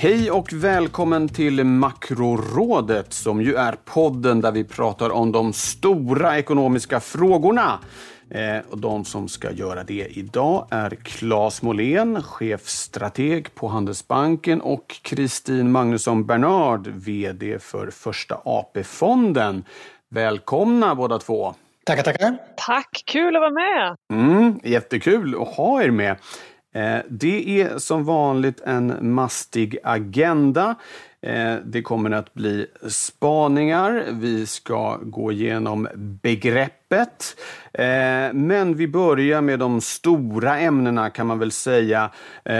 Hej och välkommen till Makrorådet som ju är podden där vi pratar om de stora ekonomiska frågorna. Eh, och de som ska göra det idag är Claes Molén, chefstrateg på Handelsbanken och Kristin Magnusson Bernard, VD för Första AP-fonden. Välkomna båda två! Tackar, tackar! Tack, kul att vara med! Mm, jättekul att ha er med! Eh, det är som vanligt en mastig agenda. Eh, det kommer att bli spaningar. Vi ska gå igenom begreppet. Eh, men vi börjar med de stora ämnena kan man väl säga.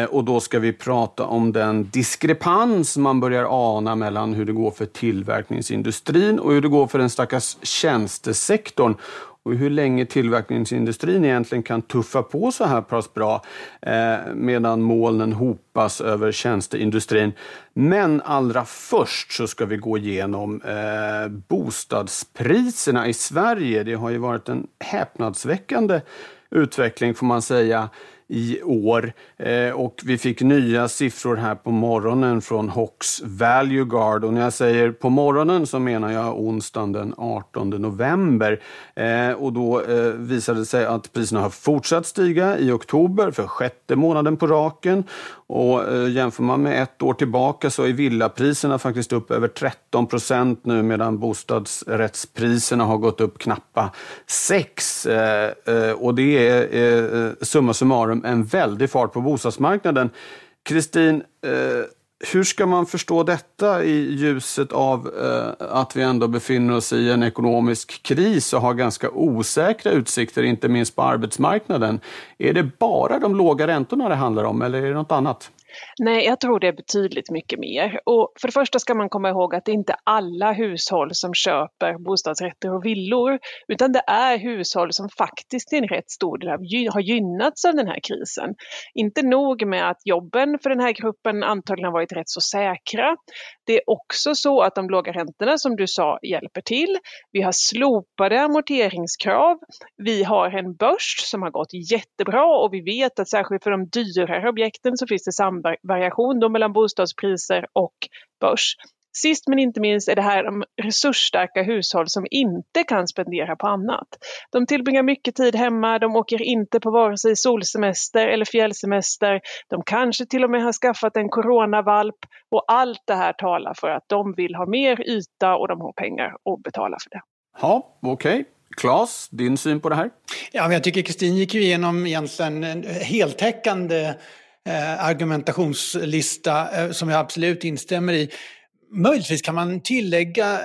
Och då ska vi prata om den diskrepans man börjar ana mellan hur det går för tillverkningsindustrin och hur det går för den stackars tjänstesektorn och hur länge tillverkningsindustrin egentligen kan tuffa på så här pass bra eh, medan molnen hopas över tjänsteindustrin. Men allra först så ska vi gå igenom eh, bostadspriserna i Sverige. Det har ju varit en häpnadsväckande utveckling får man säga i år. Eh, och vi fick nya siffror här på morgonen från Hox Value Guard. Och när jag säger på morgonen så menar jag onsdagen den 18 november. Eh, och då eh, visade det sig att priserna har fortsatt stiga i oktober för sjätte månaden på raken. Och jämför man med ett år tillbaka så är villapriserna faktiskt upp över 13 procent nu medan bostadsrättspriserna har gått upp knappa 6. Och det är summa summarum en väldig fart på bostadsmarknaden. Kristin, eh, hur ska man förstå detta i ljuset av eh, att vi ändå befinner oss i en ekonomisk kris och har ganska osäkra utsikter, inte minst på arbetsmarknaden? Är det bara de låga räntorna det handlar om eller är det något annat? Nej, jag tror det är betydligt mycket mer. Och för det första ska man komma ihåg att det är inte alla hushåll som köper bostadsrätter och villor, utan det är hushåll som faktiskt till en rätt stor del har gynnats av den här krisen. Inte nog med att jobben för den här gruppen antagligen har varit rätt så säkra. Det är också så att de låga räntorna som du sa hjälper till. Vi har slopade amorteringskrav. Vi har en börs som har gått jättebra och vi vet att särskilt för de dyrare objekten så finns det samvariation då mellan bostadspriser och börs. Sist men inte minst är det här de resursstarka hushåll som inte kan spendera på annat. De tillbringar mycket tid hemma, de åker inte på vare sig solsemester eller fjällsemester. De kanske till och med har skaffat en coronavalp och allt det här talar för att de vill ha mer yta och de har pengar att betala för det. Ja, okej. Okay. Claes, din syn på det här? Ja, men jag tycker Kristin gick ju igenom egentligen en heltäckande eh, argumentationslista eh, som jag absolut instämmer i. Möjligtvis kan man tillägga,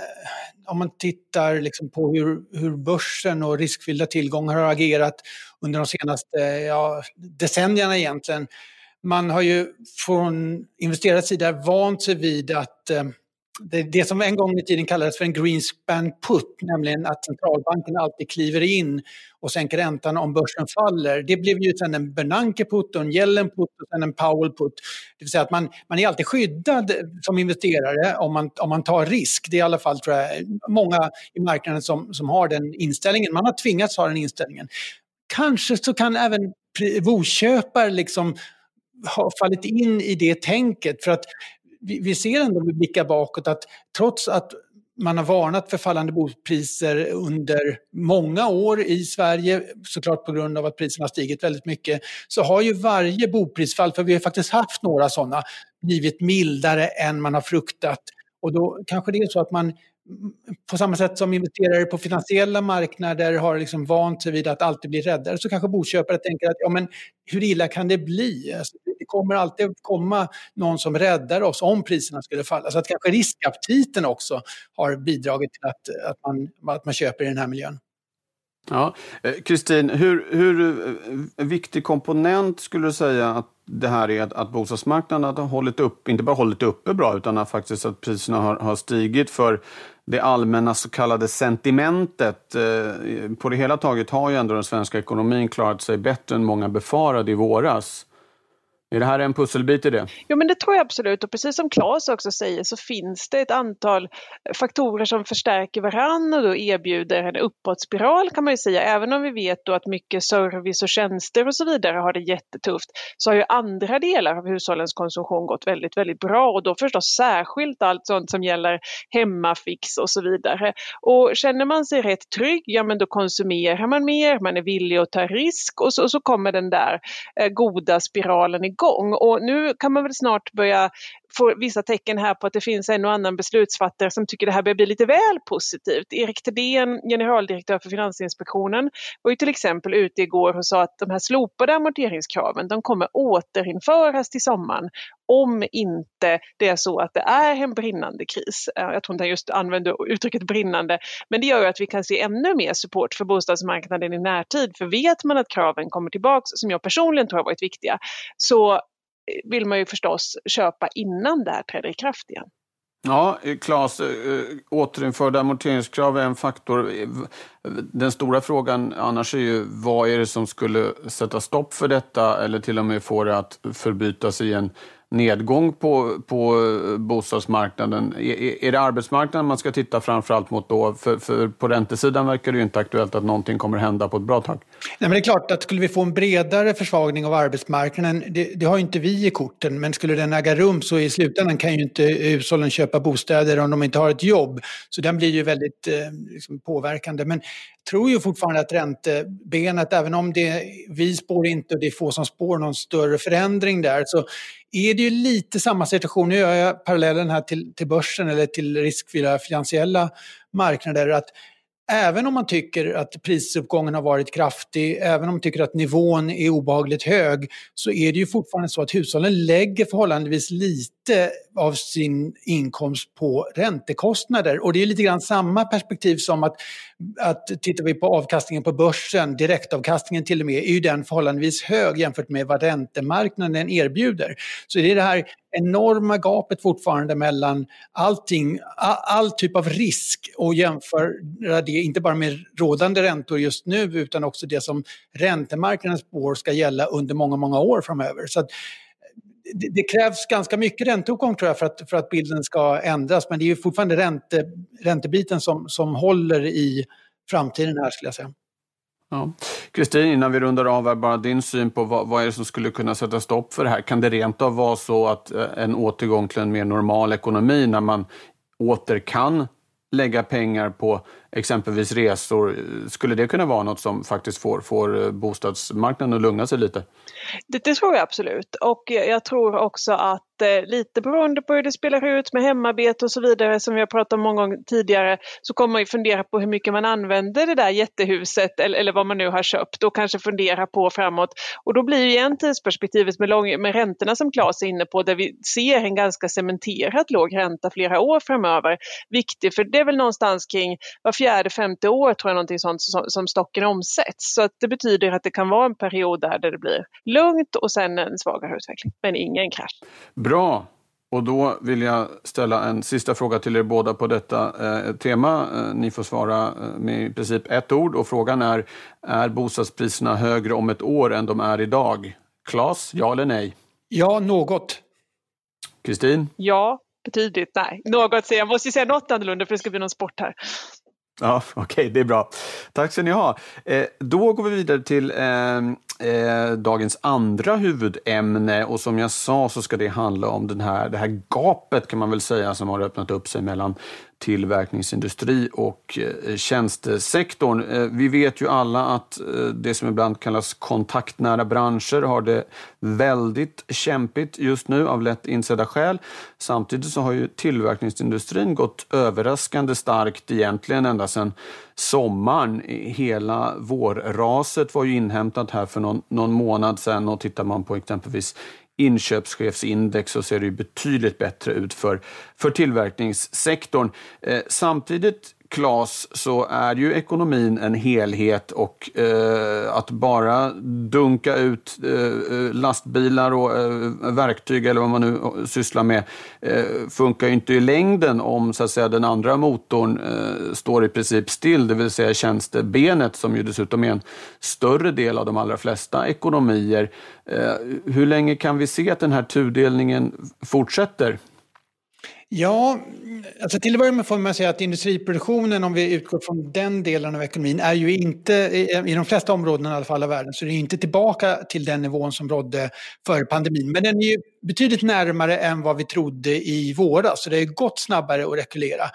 om man tittar liksom på hur, hur börsen och riskfyllda tillgångar har agerat under de senaste ja, decennierna egentligen. Man har ju från investerarens sida vant sig vid att eh, det, det som en gång i tiden kallades för en Greenspan put, nämligen att centralbanken alltid kliver in och sänker räntan om börsen faller. Det blev ju sen en Bernanke put och en Yellen put och sen en Powell put. Det vill säga att man, man är alltid skyddad som investerare om man, om man tar risk. Det är i alla fall tror jag många i marknaden som, som har den inställningen. Man har tvingats ha den inställningen. Kanske så kan även boköpare liksom ha fallit in i det tänket. För att vi, vi ser ändå om vi blickar bakåt att trots att man har varnat för fallande bopriser under många år i Sverige, såklart på grund av att priserna har stigit väldigt mycket, så har ju varje boprisfall, för vi har faktiskt haft några sådana, blivit mildare än man har fruktat. Och då kanske det är så att man på samma sätt som investerare på finansiella marknader har liksom vant sig vid att alltid bli räddare så kanske boköpare tänker att ja, men hur illa kan det bli? Alltså, det kommer alltid komma någon som räddar oss om priserna skulle falla. Så att kanske riskaptiten också har bidragit till att, att, man, att man köper i den här miljön. Ja, eh, Kristin, hur, hur eh, viktig komponent skulle du säga att det här är att, att bostadsmarknaden har hållit upp, inte bara hållit uppe bra, utan att faktiskt att priserna har, har stigit för det allmänna så kallade sentimentet. Eh, på det hela taget har ju ändå den svenska ekonomin klarat sig bättre än många befarade i våras. Är det här en pusselbit i det? Ja, men det tror jag absolut och precis som Claes också säger så finns det ett antal faktorer som förstärker varandra och då erbjuder en uppåtspiral kan man ju säga. Även om vi vet då att mycket service och tjänster och så vidare har det jättetufft så har ju andra delar av hushållens konsumtion gått väldigt, väldigt bra och då förstås särskilt allt sånt som gäller hemmafix och så vidare. Och känner man sig rätt trygg, ja men då konsumerar man mer, man är villig att ta risk och så, och så kommer den där eh, goda spiralen igång igång. Och nu kan man väl snart börja får vissa tecken här på att det finns en och annan beslutsfattare som tycker det här börjar bli lite väl positivt. Erik Thedéen, generaldirektör för Finansinspektionen, var ju till exempel ute igår och sa att de här slopade amorteringskraven, de kommer återinföras till sommaren om inte det är så att det är en brinnande kris. Eh, jag tror inte han just använde uttrycket brinnande, men det gör ju att vi kan se ännu mer support för bostadsmarknaden i närtid. För vet man att kraven kommer tillbaks, som jag personligen tror har varit viktiga, så vill man ju förstås köpa innan det här träder i kraft igen. Ja, Claes, eh, återinförda amorteringskrav är en faktor. Den stora frågan annars är ju vad är det som skulle sätta stopp för detta eller till och med få det att förbytas i en nedgång på, på eh, bostadsmarknaden. Är, är det arbetsmarknaden man ska titta framförallt mot då? För, för på räntesidan verkar det ju inte aktuellt att någonting kommer hända på ett bra tag. Nej, men det är klart att skulle vi få en bredare försvagning av arbetsmarknaden, det, det har ju inte vi i korten, men skulle den äga rum så i slutändan kan ju inte hushållen köpa bostäder om de inte har ett jobb. Så den blir ju väldigt eh, liksom påverkande. Men tror ju fortfarande att räntebenet, även om det, vi spår inte och det är få som spår någon större förändring där, så är det ju lite samma situation. Nu gör jag parallellen här till, till börsen eller till riskfyllda finansiella marknader. att Även om man tycker att prisuppgången har varit kraftig, även om man tycker att nivån är obehagligt hög, så är det ju fortfarande så att hushållen lägger förhållandevis lite av sin inkomst på räntekostnader. Och det är lite grann samma perspektiv som att, att tittar vi på avkastningen på börsen, direktavkastningen till och med, är ju den förhållandevis hög jämfört med vad räntemarknaden erbjuder. Så det är det här enorma gapet fortfarande mellan allting, all, all typ av risk och jämföra det inte bara med rådande räntor just nu utan också det som räntemarknaden spår ska gälla under många, många år framöver. Så det, det, krävs ganska mycket ränteuppgång tror jag för att, för att bilden ska ändras men det är ju fortfarande ränte, räntebiten som, som håller i framtiden här skulle jag säga. Kristin, ja. innan vi rundar av här, bara din syn på vad, vad är det som skulle kunna sätta stopp för det här? Kan det rent av vara så att eh, en återgång till en mer normal ekonomi när man åter kan lägga pengar på exempelvis resor. Skulle det kunna vara något som faktiskt får, får bostadsmarknaden att lugna sig lite? Det, det tror jag absolut. Och jag tror också att eh, lite beroende på hur det spelar ut med hemarbete och så vidare som vi har pratat om många gånger tidigare så kommer man ju fundera på hur mycket man använder det där jättehuset eller, eller vad man nu har köpt och kanske fundera på framåt. Och då blir ju igen tidsperspektivet med, lång, med räntorna som Claes är inne på där vi ser en ganska cementerat låg ränta flera år framöver viktig för det är väl någonstans kring var fjärde, femte år tror jag någonting sånt som, som stocken omsätts. Så att det betyder att det kan vara en period där det blir lugnt och sen en svagare utveckling, men ingen krasch. Bra. Och då vill jag ställa en sista fråga till er båda på detta eh, tema. Eh, ni får svara eh, med i princip ett ord och frågan är, är bostadspriserna högre om ett år än de är idag? Klas, ja eller nej? Ja, något. Kristin? Ja, betydligt nej. Något, jag måste ju säga något annorlunda för det ska bli någon sport här. Ja, Okej, okay, det är bra. Tack ska ni ha. Eh, då går vi vidare till eh, Eh, dagens andra huvudämne och som jag sa så ska det handla om den här, det här gapet kan man väl säga som har öppnat upp sig mellan tillverkningsindustri och eh, tjänstesektorn. Eh, vi vet ju alla att eh, det som ibland kallas kontaktnära branscher har det väldigt kämpigt just nu av lätt insedda skäl. Samtidigt så har ju tillverkningsindustrin gått överraskande starkt egentligen ända sedan sommaren. Hela vårraset var ju inhämtat här för någon, någon månad sedan och tittar man på exempelvis inköpschefsindex så ser det ju betydligt bättre ut för, för tillverkningssektorn. Eh, samtidigt Claes, så är ju ekonomin en helhet och eh, att bara dunka ut eh, eh lastbilar och eh, verktyg eller vad man nu eh, sysslar med eh, funkar ju inte i längden om så att säga, den andra motorn eh, står i princip still, det vill säga tjänstebenet som ju dessutom är en större del av de allra flesta ekonomier. Eh, hur länge kan vi se att den här tudelningen fortsätter? Ja, alltså till att börja med får man säga att industriproduktionen, om vi utgår från den delen av ekonomin, är ju inte, i de flesta områden i alla fall av världen, så det är inte tillbaka till den nivån som rådde före pandemin. Men den är ju betydligt närmare än vad vi trodde i våras, så det har gått snabbare att rekulera.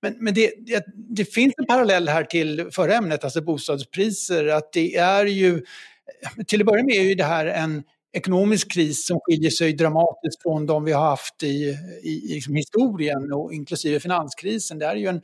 Men, men det, det, det, finns en parallell här till förra ämnet, alltså bostadspriser, att det är ju, till att börja med är ju det här en ekonomisk kris som skiljer sig dramatiskt från de vi har haft i, i, i liksom historien, och inklusive finanskrisen. Det är ju en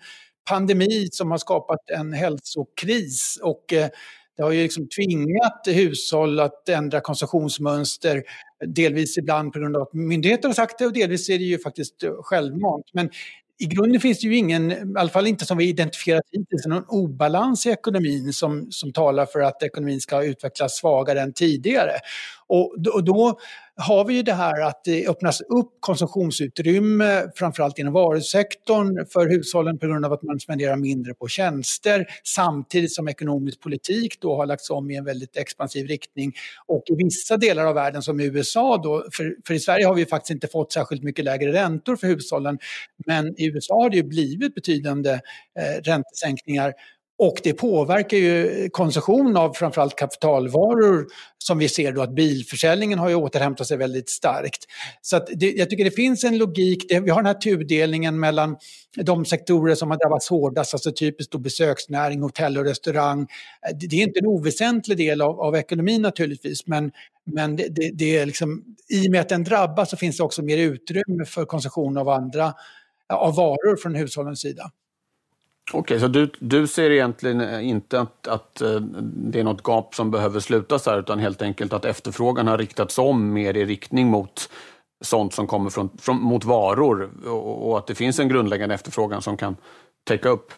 pandemi som har skapat en hälsokris och eh, det har ju liksom tvingat hushåll att ändra konsumtionsmönster, delvis ibland på grund av att myndigheter har sagt det och delvis är det ju faktiskt eh, självmant. Men i grunden finns det ju ingen, i alla fall inte som vi identifierat hittills, någon obalans i ekonomin som, som talar för att ekonomin ska utvecklas svagare än tidigare. Och och då har vi ju det här att det öppnas upp konsumtionsutrymme, framförallt inom varusektorn för hushållen på grund av att man spenderar mindre på tjänster, samtidigt som ekonomisk politik då har lagts om i en väldigt expansiv riktning. Och i vissa delar av världen som USA då, för, för i Sverige har vi faktiskt inte fått särskilt mycket lägre räntor för hushållen, men i USA har det ju blivit betydande eh, räntesänkningar och det påverkar ju konsumtion av framförallt kapitalvaror som vi ser då att bilförsäljningen har ju återhämtat sig väldigt starkt. Så att det, jag tycker det finns en logik, det, vi har den här tudelningen mellan de sektorer som har drabbats hårdast, alltså typiskt då besöksnäring, hotell och restaurang. Det, det är inte en oväsentlig del av, av ekonomin naturligtvis, men, men det, det, det, är liksom, i och med att den drabbas så finns det också mer utrymme för konsumtion av andra av varor från hushållens sida. Okej, okay, så du, du ser egentligen eh, inte att, att eh, det är något gap som behöver slutas här, utan helt enkelt att efterfrågan har riktats om mer i riktning mot sånt som kommer från, från mot varor och, och, att det finns en grundläggande efterfrågan som kan täcka upp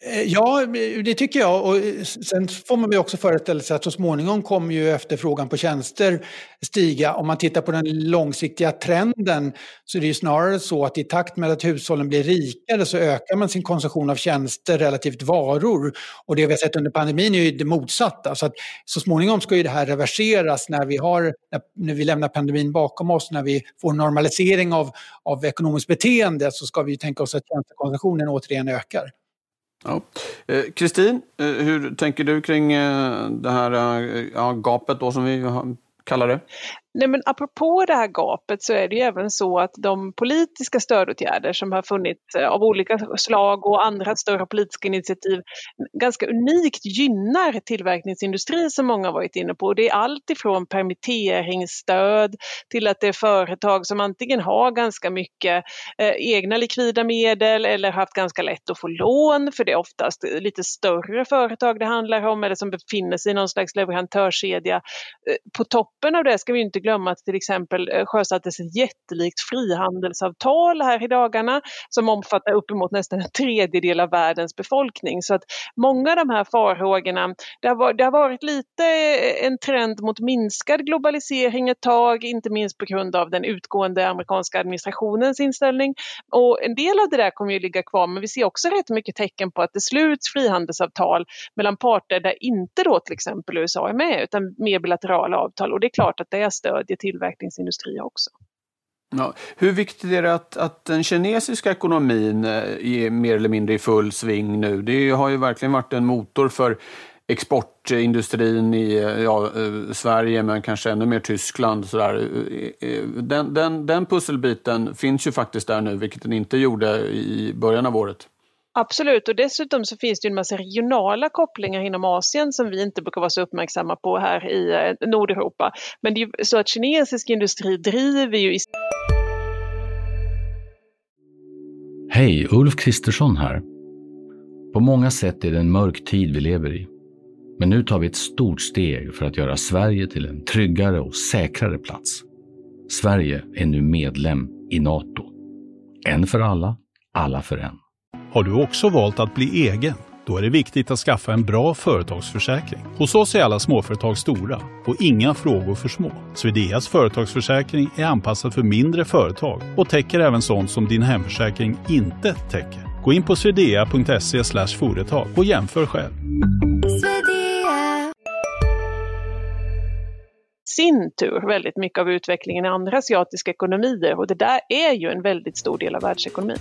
Eh, ja, det tycker jag. Och eh, sen får man ju också föreställa sig att så småningom kommer ju efterfrågan på tjänster stiga. Om man tittar på den långsiktiga trenden så är det ju snarare så att i takt med att hushållen blir rikare så ökar man sin konsumtion av tjänster relativt varor. Och det vi har sett under pandemin är ju det motsatta. Så att så småningom ska ju det här reverseras när vi, har, när vi lämnar pandemin bakom oss, när vi får normalisering av, av ekonomiskt beteende så ska vi tänka oss att tjänstekonsumtionen återigen ökar. Eh, Kristin, ja. eh, hur tänker du kring eh, det här eh, ja, gapet då som vi kallar det? Nej, men apropå det här gapet så är det ju även så att de politiska stödåtgärder som har funnits eh, av olika slag och andra större politiska initiativ ganska unikt gynnar tillverkningsindustrin som många varit inne på. Det är allt ifrån permitteringsstöd till att det är företag som antingen har ganska mycket eh, egna likvida medel eller haft ganska lätt att få lån för det är oftast lite större företag det handlar om eller som befinner sig i någon slags leverantörskedja. Eh, på toppen av det ska vi inte glömma att till exempel eh, sjösattes ett jättelikt frihandelsavtal här i dagarna som omfattar uppemot nästan en tredjedel av världens befolkning. Så att många av de här farhågorna, det har, det har varit lite eh, en trend mot minskad globalisering ett tag, inte minst på grund av den utgående amerikanska administrationens inställning. Och en del av det där kommer ju ligga kvar, men vi ser också rätt mycket tecken på att det sluts frihandelsavtal mellan parter där inte då till exempel USA är med, utan mer bilaterala avtal. Och det är klart att det stödjer tillverkningsindustri också. Ja. Hur viktigt är det att, att den kinesiska ekonomin eh, är mer eller mindre i full sving nu? Det har ju verkligen varit en motor för exportindustrin i ja, eh, Sverige men kanske ännu mer Tyskland. Sådär. Eh, den, den, den pusselbiten finns ju faktiskt där nu, vilket den inte gjorde i början av året. Absolut, och dessutom så finns det en massa regionala kopplingar inom Asien som vi inte brukar vara så uppmärksamma på här i eh, Nordeuropa. Men det är ju så att kinesisk industri driver ju... I... Hej, Ulf Kristersson här. På många sätt är det en mörk tid vi lever i. Men nu tar vi ett stort steg för att göra Sverige till en tryggare och säkrare plats. Sverige är nu medlem i Nato. En för alla, alla för en. Har du också valt att bli egen? Då är det viktigt att skaffa en bra företagsförsäkring. Hos oss är alla småföretag stora och inga frågor för små. Swedeas företagsförsäkring är anpassad för mindre företag och täcker även sånt som din hemförsäkring inte täcker. Gå in på swedea.se företag och jämför själv. sin tur väldigt mycket av utvecklingen i andra asiatiska ekonomier och det där är ju en väldigt stor del av världsekonomin.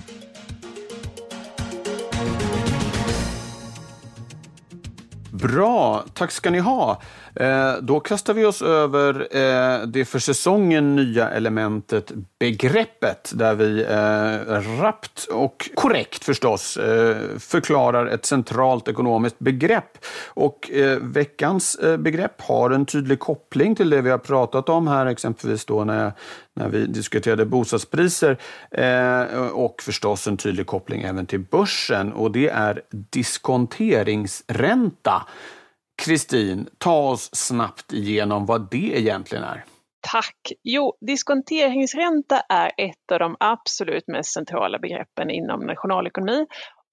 Bra, tack ska ni ha. Eh, då kastar vi oss över eh, det för säsongen nya elementet begreppet där vi eh, rappt och korrekt förstås eh, förklarar ett centralt ekonomiskt begrepp. Och eh, veckans eh, begrepp har en tydlig koppling till det vi har pratat om här, exempelvis då när, när vi diskuterade bostadspriser eh, och förstås en tydlig koppling även till börsen och det är diskonteringsränta. Kristin, ta oss snabbt igenom vad det egentligen är. Tack! Jo, diskonteringsränta är ett av de absolut mest centrala begreppen inom nationalekonomi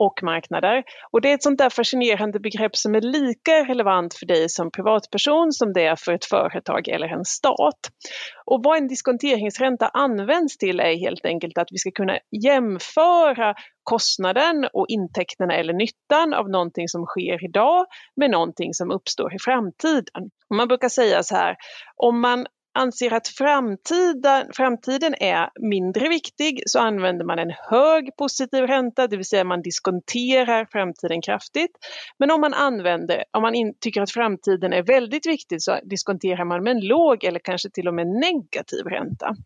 och marknader. Och det är ett sånt där fascinerande begrepp som är lika relevant för dig som privatperson som det är för ett företag eller en stat. Och vad en diskonteringsränta används till är helt enkelt att vi ska kunna jämföra kostnaden och intäkterna eller nyttan av någonting som sker idag med någonting som uppstår i framtiden. Man brukar säga så här, om man anser att framtiden, framtiden är mindre viktig så använder man en hög positiv ränta, det vill säga man diskonterar framtiden kraftigt. Men om man använder, om man in, tycker att framtiden är väldigt viktig så diskonterar man med en låg eller kanske till och med negativ ränta.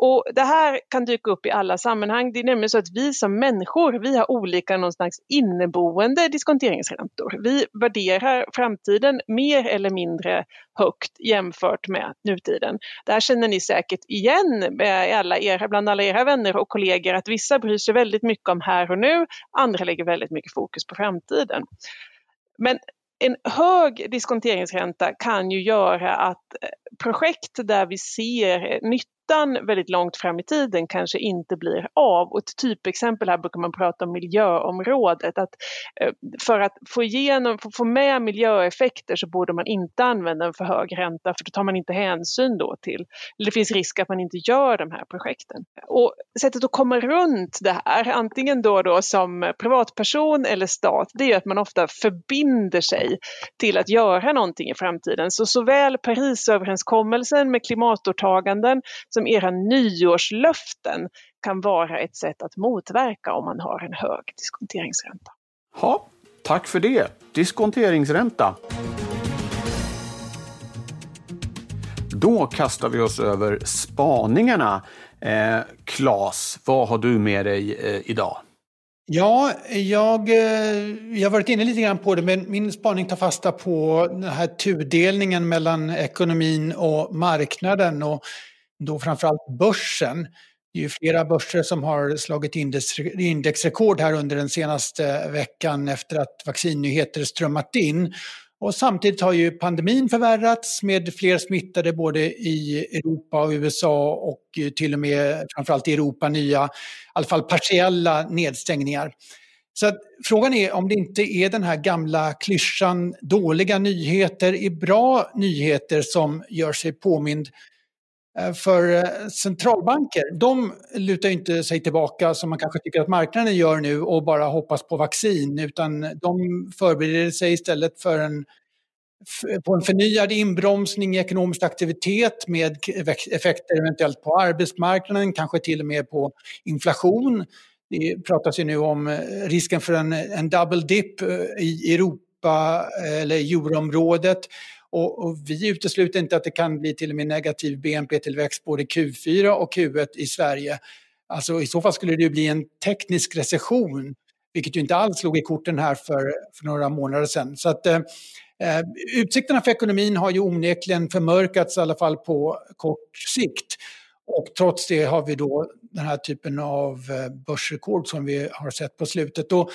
Och Det här kan dyka upp i alla sammanhang. Det är nämligen så att vi som människor, vi har olika någon slags inneboende diskonteringsräntor. Vi värderar framtiden mer eller mindre högt jämfört med nutiden. Det här känner ni säkert igen med alla era, bland alla era vänner och kollegor att vissa bryr sig väldigt mycket om här och nu, andra lägger väldigt mycket fokus på framtiden. Men en hög diskonteringsränta kan ju göra att projekt där vi ser nytta nyttan väldigt långt fram i tiden kanske inte blir av. Och ett typexempel här brukar man prata om miljöområdet. Att eh, för att få, igenom, få med miljöeffekter så borde man inte använda en för hög ränta för då tar man inte hänsyn då till, eller det finns risk att man inte gör de här projekten. Och sättet att komma runt det här, antingen då, då som privatperson eller stat, det är att man ofta förbinder sig till att göra någonting i framtiden. Så såväl Parisöverenskommelsen med klimatåtaganden som era nyårslöften kan vara ett sätt att motverka om man har en hög diskonteringsränta. Ja, tack för det. Diskonteringsränta. Då kastar vi oss över spaningarna. Eh, Klas, vad har du med dig eh, idag? Ja, jag, eh, jag har varit inne lite grann på det, men min spaning tar fasta på den här tudelningen mellan ekonomin och marknaden. Och då framförallt börsen. Det är ju flera börser som har slagit indexrekord här under den senaste veckan efter att vaccinnyheter strömmat in. Och samtidigt har ju pandemin förvärrats med fler smittade både i Europa och USA och till och med framförallt i Europa nya, i alla fall partiella nedstängningar. Så att, frågan är om det inte är den här gamla klyschan dåliga nyheter är bra nyheter som gör sig påmind Eh, för eh, centralbanker, de lutar inte sig tillbaka som man kanske tycker att marknaden gör nu och bara hoppas på vaccin, utan de förbereder sig istället för en, på en förnyad inbromsning i ekonomisk aktivitet med effekter eventuellt på arbetsmarknaden, kanske till och med på inflation. Det pratas ju nu om eh, risken för en, en double dip i Europa Europa eller euroområdet. Och, och, vi utesluter inte att det kan bli till och med negativ BNP-tillväxt både Q4 och Q1 i Sverige. Alltså i så fall skulle det bli en teknisk recession, vilket ju inte alls låg i korten här för, för några månader sedan. Så att, eh, eh, utsikterna för ekonomin har ju onekligen förmörkats i alla fall på kort sikt. Och trots det har vi då den här typen av eh, börsrekord som vi har sett på slutet. Och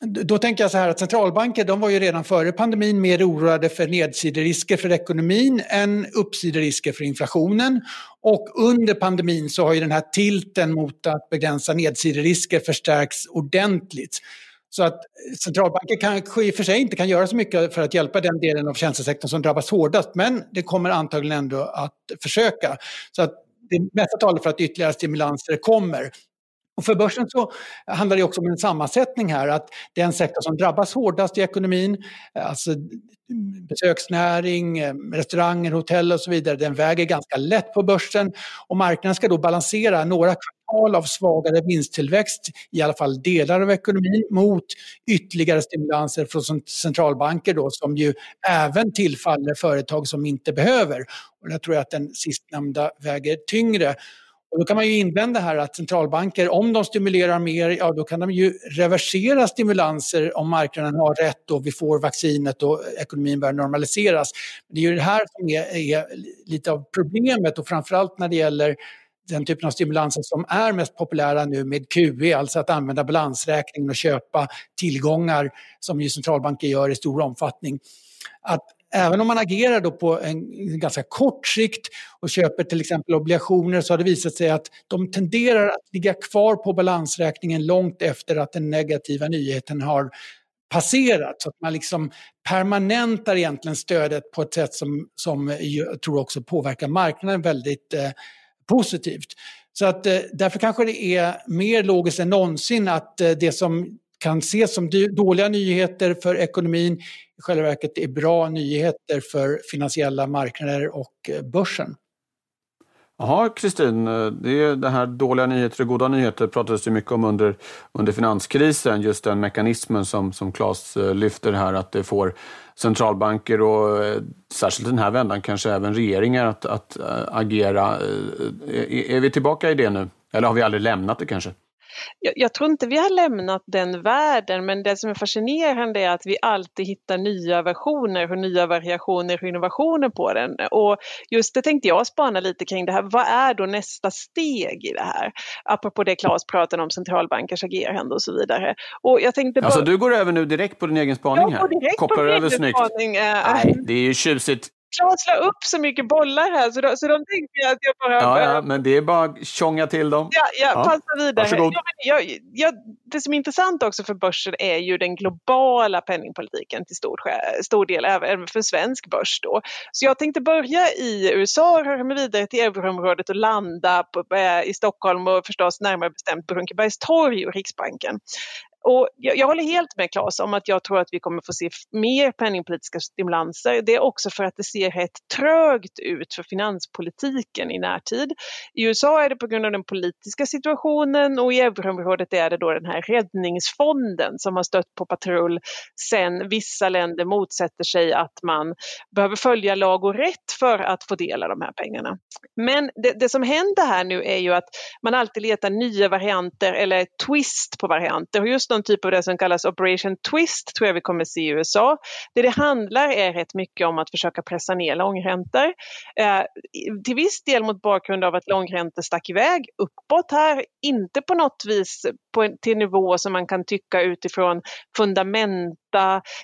då tänker jag så här att centralbanker de var ju redan före pandemin mer oroade för nedsiderisker för ekonomin än uppsiderisker för inflationen. Och under pandemin så har ju den här tilten mot att begränsa nedsiderisker förstärkts ordentligt. Så att centralbanker kanske i och för sig inte kan göra så mycket för att hjälpa den delen av tjänstesektorn som drabbas hårdast, men det kommer antagligen ändå att försöka. Så att det mesta talar för att ytterligare stimulanser kommer. Och för börsen så handlar det också om en sammansättning här, att den sektor som drabbas hårdast i ekonomin, alltså besöksnäring, restauranger, hotell och så vidare, den väger ganska lätt på börsen och marknaden ska då balansera några kvartal av svagare vinsttillväxt, i alla fall delar av ekonomin, mot ytterligare stimulanser från centralbanker då, som ju även tillfaller företag som inte behöver. Och jag tror att den sistnämnda väger tyngre. Och då kan man ju invända här att centralbanker, om de stimulerar mer, ja då kan de ju reversera stimulanser om marknaden har rätt och vi får vaccinet och ekonomin börjar normaliseras. Det är ju det här som är, är lite av problemet och framförallt när det gäller den typen av stimulanser som är mest populära nu med QE, alltså att använda balansräkningen och köpa tillgångar som ju centralbanker gör i stor omfattning. Att även om man agerar då på en ganska kort sikt och köper till exempel obligationer så har det visat sig att de tenderar att ligga kvar på balansräkningen långt efter att den negativa nyheten har passerat. Så att man liksom permanentar egentligen stödet på ett sätt som, som jag tror också påverkar marknaden väldigt eh, positivt. Så att eh, därför kanske det är mer logiskt än någonsin att eh, det som kan ses som dåliga nyheter för ekonomin i själva verket är bra nyheter för finansiella marknader och eh, börsen. Jaha, Kristin, eh, det det här dåliga nyheter och goda nyheter pratades det mycket om under, under finanskrisen. Just den mekanismen som, som Claes eh, lyfter här, att det får centralbanker och särskilt den här vändan kanske även regeringar att, att agera. Är, är vi tillbaka i det nu? Eller har vi aldrig lämnat det kanske? Jag, jag, tror inte vi har lämnat den världen men det som är fascinerande är att vi alltid hittar nya versioner och nya variationer och innovationer på den. Och just det tänkte jag spana lite kring det här. Vad är då nästa steg i det här? Apropå det Claes pratade om centralbankers agerande och så vidare. Och jag tänkte bara... Alltså du går över nu direkt på din egen spaning här? Jag går direkt Kopplar på min egen spaning. Nej, det är ju tjusigt. Claes la upp så mycket bollar här så de, så de tänker att jag bara... Ja, ja, men det är bara att tjonga till dem. Ja, ja, ja. passa vidare. Varsågod. Ja, jag, jag, det som är intressant också för börsen är ju den globala penningpolitiken till stor, stor del, även för svensk börs då. Så jag tänkte börja i USA, röra mig vidare till euroområdet och landa på, äh, i Stockholm och förstås närmare bestämt Brunkebergstorg och Riksbanken. Och jag, jag, håller helt med Claes om att jag tror att vi kommer få se mer penningpolitiska stimulanser. Det är också för att det ser rätt trögt ut för finanspolitiken i närtid. I USA är det på grund av den politiska situationen och i euroområdet är det då den här räddningsfonden som har stött på patrull sen vissa länder motsätter sig att man behöver följa lag och rätt för att få del av de här pengarna. Men det, det som händer här nu är ju att man alltid letar nya varianter eller twist på varianter. Och just någon typ av det som kallas Operation Twist tror jag vi kommer se i USA. Det det handlar är rätt mycket om att försöka pressa ner långräntor. Eh, till viss del mot bakgrund av att långräntor stack iväg uppåt här, inte på något vis på en, till nivå som man kan tycka utifrån fundament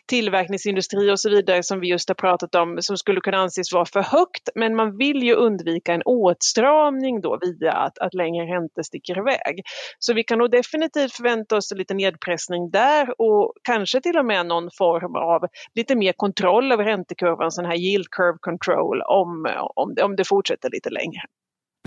tillverkningsindustri och så vidare som vi just har pratat om som skulle kunna anses vara för högt. Men man vill ju undvika en åtstramning då via att, att längre räntor sticker iväg. Så vi kan nog definitivt förvänta oss lite nedpressning där och kanske till och med någon form av lite mer kontroll över räntekurvan, sån här yield curve control om, om, om det fortsätter lite längre.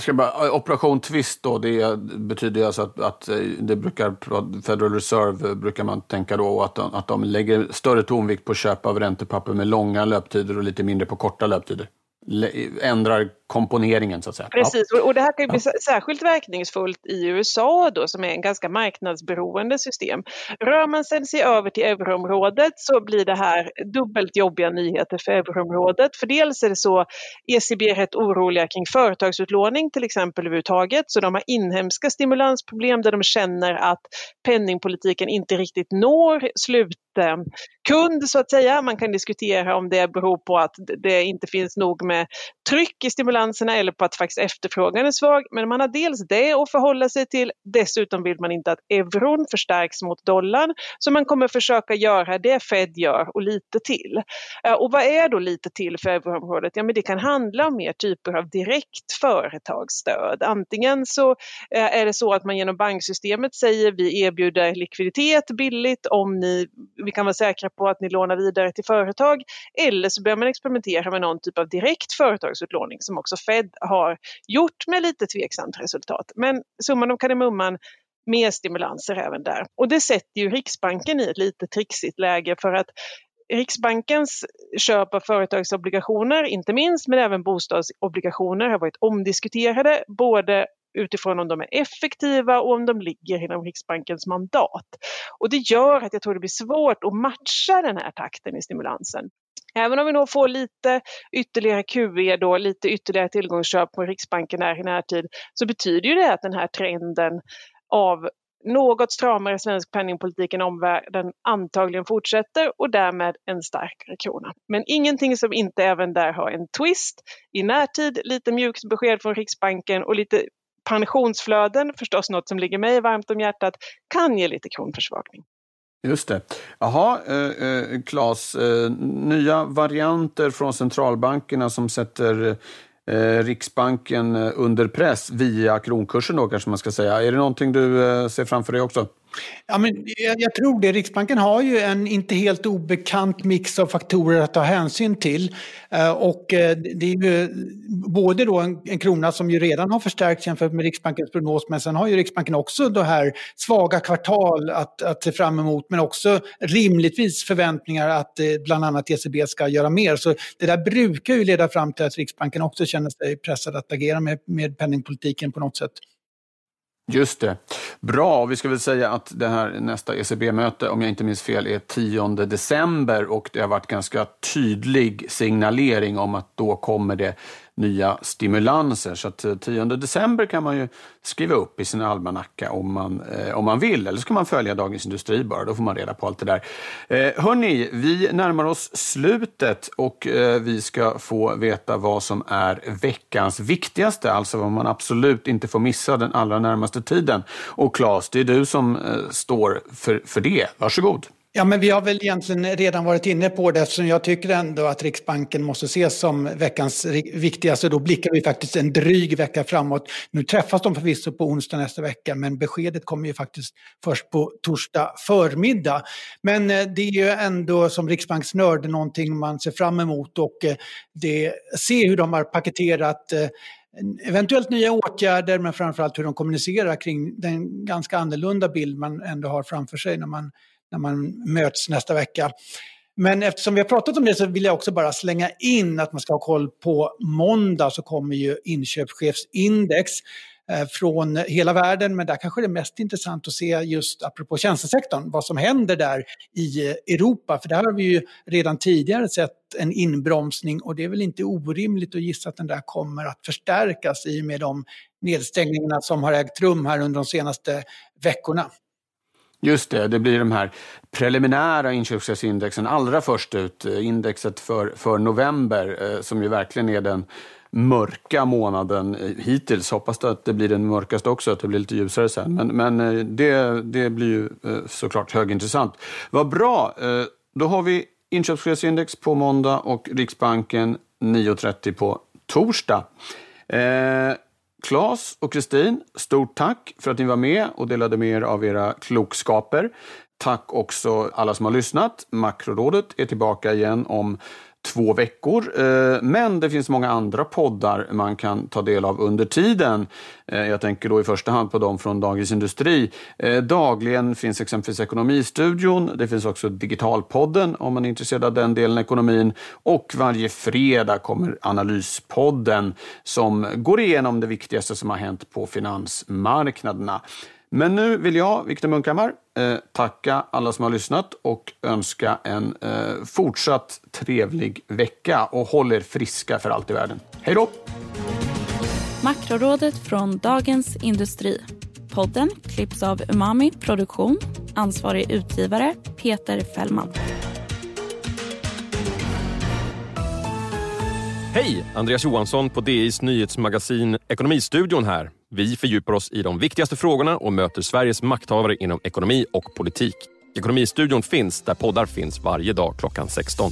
Ska bara, eh, operation Twist då, det betyder alltså att, att eh, det brukar, Federal Reserve brukar man tänka då att, att de lägger större tonvikt på köp av räntepapper med långa löptider och lite mindre på korta löptider. Eh, ändrar komponeringen så att säga. Precis, och det här kan ju bli särskilt verkningsfullt i USA då som är en ganska marknadsberoende system. Rör man sen sig över till euroområdet så blir det här dubbelt jobbiga nyheter för euroområdet. För dels är det så ECB är rätt oroliga kring företagsutlåning till exempel överhuvudtaget så de har inhemska stimulansproblem där de känner att penningpolitiken inte riktigt når slutkund så att säga. Man kan diskutera om det beror på att det inte finns nog med tryck i balanserna eller på att faktiskt efterfrågan är svag. Men man har dels det att förhålla sig till. Dessutom vill man inte att euron förstärks mot dollarn. Så man kommer försöka göra det Fed gör och lite till. Eh, och vad är då lite till för euroområdet? Ja, men det kan handla om mer typer av direkt företagsstöd. Antingen så eh, är det så att man genom banksystemet säger vi erbjuder likviditet billigt om ni, vi kan vara säkra på att ni lånar vidare till företag. Eller så börjar man experimentera med någon typ av direkt företagsutlåning som också Fed har gjort med lite tveksamt resultat. Men summan av kardemumman mer stimulanser även där. Och det sätter ju Riksbanken i ett lite trixigt läge för att Riksbankens köp av företagsobligationer, inte minst, men även bostadsobligationer har varit omdiskuterade, både utifrån om de är effektiva och om de ligger inom Riksbankens mandat. Och det gör att jag tror det blir svårt att matcha den här takten i stimulansen. Även om vi nog får lite ytterligare QE då, lite ytterligare tillgångsköp på Riksbanken här i närtid, så betyder ju det att den här trenden av något stramare svensk penningpolitik än omvärlden antagligen fortsätter och därmed en starkare krona. Men ingenting som inte även där har en twist. I närtid lite mjukt besked från Riksbanken och lite pensionsflöden, förstås något som ligger mig varmt om hjärtat, kan ge lite kronförsvagning. Just det. Jaha, eh, eh, Claes, eh, nya varianter från centralbankerna som sätter eh, Riksbanken eh, under press via kronkursen då kanske man ska säga. Är det någonting du eh, ser framför dig också? Ja, men jag, tror det. Riksbanken har ju en inte helt obekant mix av faktorer att ta hänsyn till. Eh, och eh, det är ju både då en, krona som ju redan har förstärkts jämfört med Riksbankens prognos, men sen har ju Riksbanken också det här svaga kvartal att, att se fram emot, men också rimligtvis förväntningar att eh, bland annat ECB ska göra mer. Så det där brukar ju leda fram till att Riksbanken också känner sig pressad att agera med, med penningpolitiken på något sätt. Just det. Bra, vi ska väl säga att det här nästa ECB-möte, om jag inte minns fel, är 10 december och det har varit ganska tydlig signalering om att då kommer det nya stimulanser. Så att eh, 10 december kan man ju skriva upp i sin almanacka om man, eh, om man vill. Eller så kan man följa Dagens Industri bara, då får man reda på allt det där. Eh, hörni, vi närmar oss slutet och eh, vi ska få veta vad som är veckans viktigaste, alltså vad man absolut inte får missa den allra närmaste tiden. Och Claes, det är du som eh, står för, för det. Varsågod. Ja, men vi har väl egentligen redan varit inne på det eftersom jag tycker ändå att Riksbanken måste ses som veckans viktigaste. Då blickar vi faktiskt en dryg vecka framåt. Nu träffas de förvisso på onsdag nästa vecka men beskedet kommer ju faktiskt först på torsdag förmiddag. Men eh, det är ju ändå som riksbanksnörd någonting man ser fram emot och eh, det, se hur de har paketerat eh, eventuellt nya åtgärder men framförallt hur de kommunicerar kring den ganska annorlunda bild man ändå har framför sig när man när man möts nästa vecka. Men eftersom vi har pratat om det så vill jag också bara slänga in att man ska ha koll på måndag så kommer ju inköpschefsindex eh, från hela världen, men där kanske det är mest intressant att se just apropå tjänstesektorn, vad som händer där i eh, Europa. För där har vi ju redan tidigare sett en inbromsning och det är väl inte orimligt att gissa att den där kommer att förstärkas i och med de nedstängningarna som har ägt rum här under de senaste veckorna. Just det, det blir de här preliminära inköpschefsindexen allra först ut. Eh, indexet för, för november eh, som ju verkligen är den mörka månaden eh, hittills. Hoppas att det blir den mörkaste också, att det blir lite ljusare sen. Men, men det, det blir ju såklart högintressant. Vad bra, då har vi inköpschefsindex på måndag och Riksbanken 9.30 på torsdag. Claes och Kristin, stort tack för att ni var med och delade med er av era klokskaper. Tack också alla som har lyssnat. Makrorådet är tillbaka igen om två veckor. Eh, men det finns många andra poddar man kan ta del av under tiden. Eh, jag tänker då i första hand på dem från Dagens Industri. Eh, dagligen finns exempelvis Ekonomistudion. Det finns också Digitalpodden om man är intresserad av den delen av ekonomin. Och varje fredag kommer Analyspodden som går igenom det viktigaste som har hänt på finansmarknaderna. Men nu vill jag, Viktor Munkhammar, eh, tacka alla som har lyssnat och önska en eh, fortsatt trevlig vecka och håll er friska för allt i världen. Hej då! Makrorådet från Dagens Industri. Podden klipps av Umami Produktion. Ansvarig utgivare Peter Fällman. Hej! Andreas Johansson på DIs nyhetsmagasin Ekonomistudion här. Vi fördjupar oss i de viktigaste frågorna och möter Sveriges makthavare inom ekonomi och politik. Ekonomistudion finns där poddar finns varje dag klockan 16.